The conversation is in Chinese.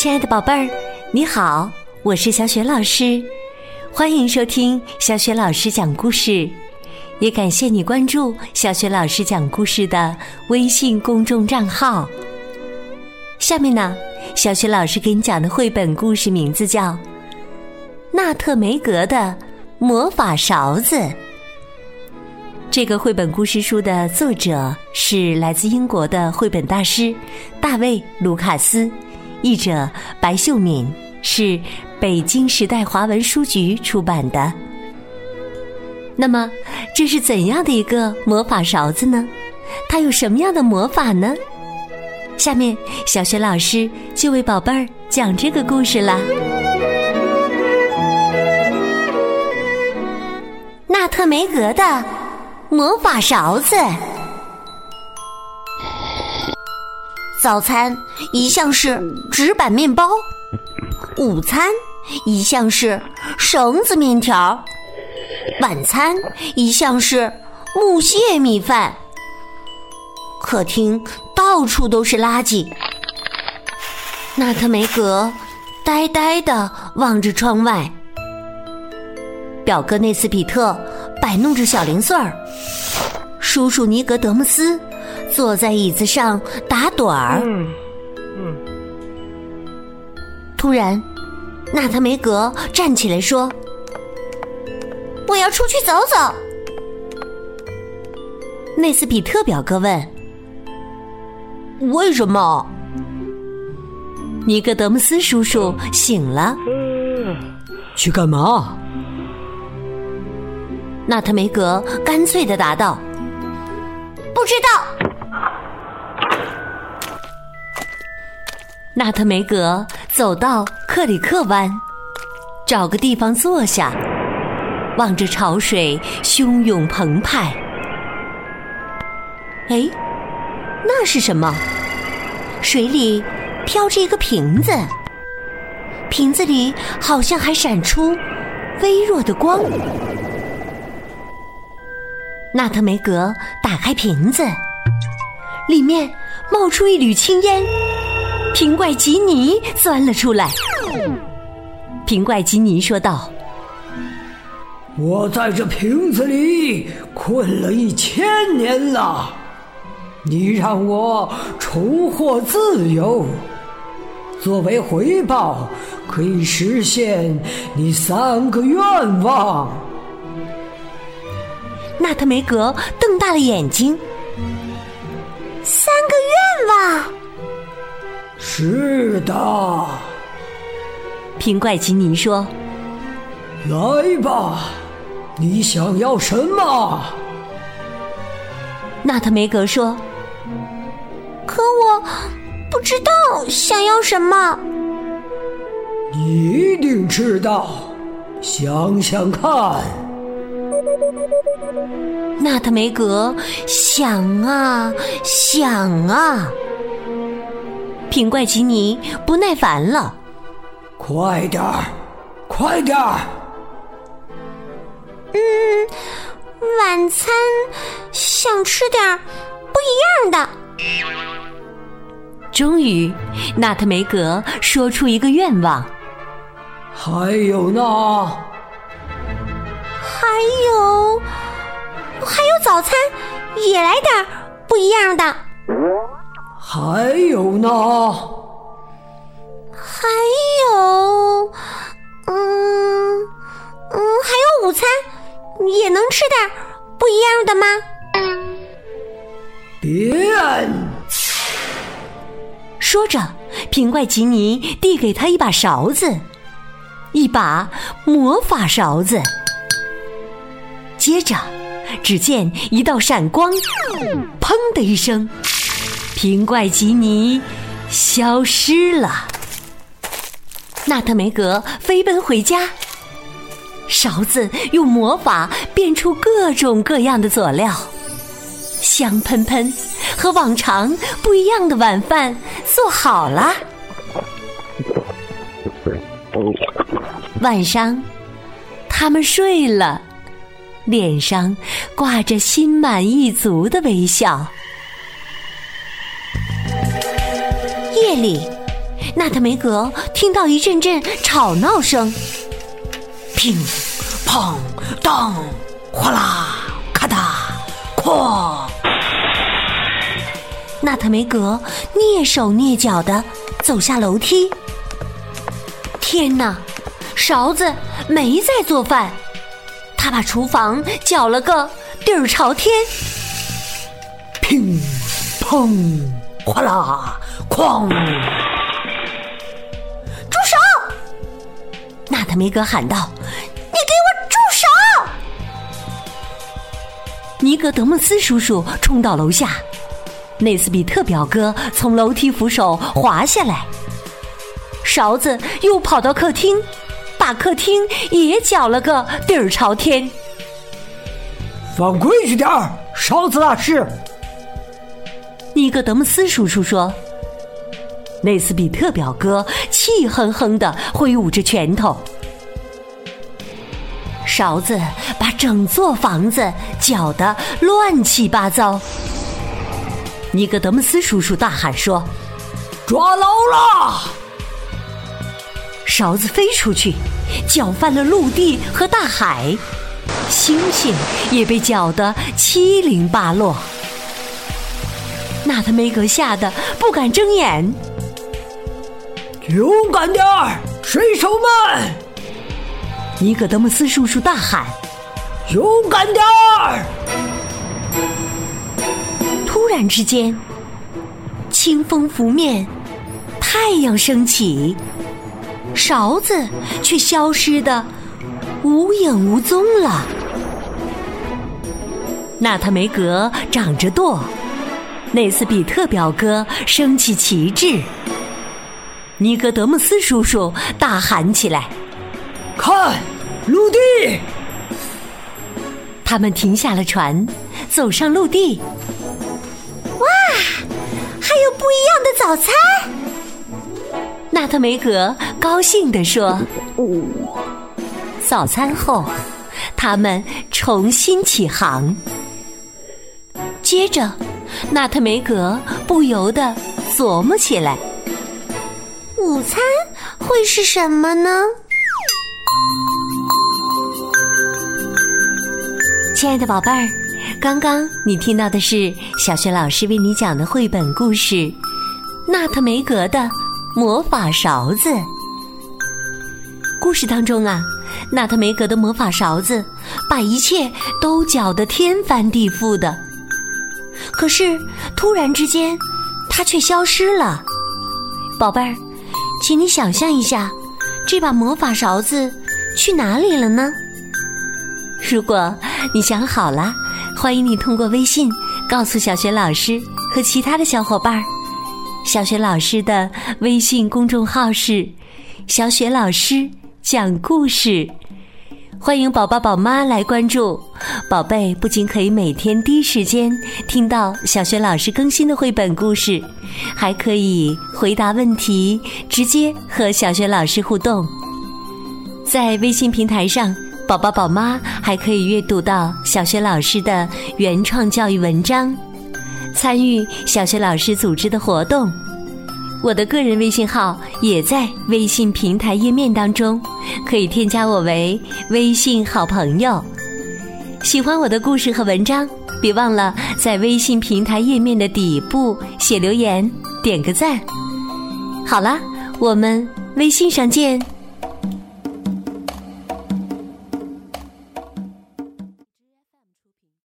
亲爱的宝贝儿，你好，我是小雪老师，欢迎收听小雪老师讲故事，也感谢你关注小雪老师讲故事的微信公众账号。下面呢，小雪老师给你讲的绘本故事名字叫《纳特梅格的魔法勺子》。这个绘本故事书的作者是来自英国的绘本大师大卫·卢卡斯，译者白秀敏，是北京时代华文书局出版的。那么，这是怎样的一个魔法勺子呢？它有什么样的魔法呢？下面，小雪老师就为宝贝儿讲这个故事啦。纳特梅格的。魔法勺子，早餐一向是纸板面包，午餐一向是绳子面条，晚餐一向是木屑米饭。客厅到处都是垃圾。纳特梅格呆呆的望着窗外，表哥内斯比特。摆弄着小零碎儿，叔叔尼格德姆斯坐在椅子上打盹儿。突然，纳特梅格站起来说：“我要出去走走。”内斯比特表哥问：“为什么？”尼格德姆斯叔叔醒了，去干嘛？纳特梅格干脆的答道：“不知道。”纳特梅格走到克里克湾，找个地方坐下，望着潮水汹涌澎湃。哎，那是什么？水里飘着一个瓶子，瓶子里好像还闪出微弱的光。纳特梅格打开瓶子，里面冒出一缕青烟，瓶怪吉尼钻了出来。瓶怪吉尼说道：“我在这瓶子里困了一千年了，你让我重获自由，作为回报，可以实现你三个愿望。”纳特梅格瞪大了眼睛。三个愿望。是的，平怪吉尼说：“来吧，你想要什么？”纳特梅格说：“可我不知道想要什么。”你一定知道，想想看。纳特梅格想啊想啊，品怪吉尼不耐烦了，快点儿，快点儿！嗯，晚餐想吃点不一样的。终于，纳特梅格说出一个愿望。还有呢？还有。还有早餐，也来点不一样的。还有呢？还有，嗯嗯，还有午餐，也能吃点不一样的吗？变！说着，平怪吉尼递给他一把勺子，一把魔法勺子。接着。只见一道闪光，砰的一声，瓶怪吉尼消失了。纳特梅格飞奔回家，勺子用魔法变出各种各样的佐料，香喷喷，和往常不一样的晚饭做好了。晚上，他们睡了。脸上挂着心满意足的微笑。夜里，纳特梅格听到一阵阵吵闹声，乒、乓、当、哗啦、咔嗒、哐。纳特梅格蹑手蹑脚的走下楼梯。天哪，勺子没在做饭，他把厨房搅了个底儿朝天。乒、砰、哗啦、哐！住手！纳特梅格喊道：“你给我住手！”尼格德莫斯叔叔冲到楼下，内斯比特表哥从楼梯扶手滑下来，勺子又跑到客厅，把客厅也搅了个底儿朝天。放规矩点儿，勺子大师。尼格德姆斯叔叔说：“内斯比特表哥气哼哼的挥舞着拳头，勺子把整座房子搅得乱七八糟。”尼格德姆斯叔叔大喊说：“抓牢了！”勺子飞出去，搅翻了陆地和大海，星星也被搅得七零八落。纳特梅格吓得不敢睁眼。勇敢点儿，水手们！尼格德姆斯叔叔大喊：“勇敢点儿！”突然之间，清风拂面，太阳升起，勺子却消失的无影无踪了。纳特梅格长着舵。内斯比特表哥升起旗帜，尼格德姆斯叔叔大喊起来：“看，陆地！”他们停下了船，走上陆地。哇，还有不一样的早餐！纳特梅格高兴地说：“早餐后，他们重新起航。接着。”纳特梅格不由得琢磨起来：“午餐会是什么呢？”亲爱的宝贝儿，刚刚你听到的是小学老师为你讲的绘本故事《纳特梅格的魔法勺子》。故事当中啊，纳特梅格的魔法勺子把一切都搅得天翻地覆的。可是，突然之间，它却消失了。宝贝儿，请你想象一下，这把魔法勺子去哪里了呢？如果你想好了，欢迎你通过微信告诉小雪老师和其他的小伙伴儿。小雪老师的微信公众号是“小雪老师讲故事”。欢迎宝宝宝妈来关注，宝贝不仅可以每天第一时间听到小学老师更新的绘本故事，还可以回答问题，直接和小学老师互动。在微信平台上，宝宝宝妈还可以阅读到小学老师的原创教育文章，参与小学老师组织的活动。我的个人微信号也在微信平台页面当中，可以添加我为微信好朋友。喜欢我的故事和文章，别忘了在微信平台页面的底部写留言，点个赞。好了，我们微信上见。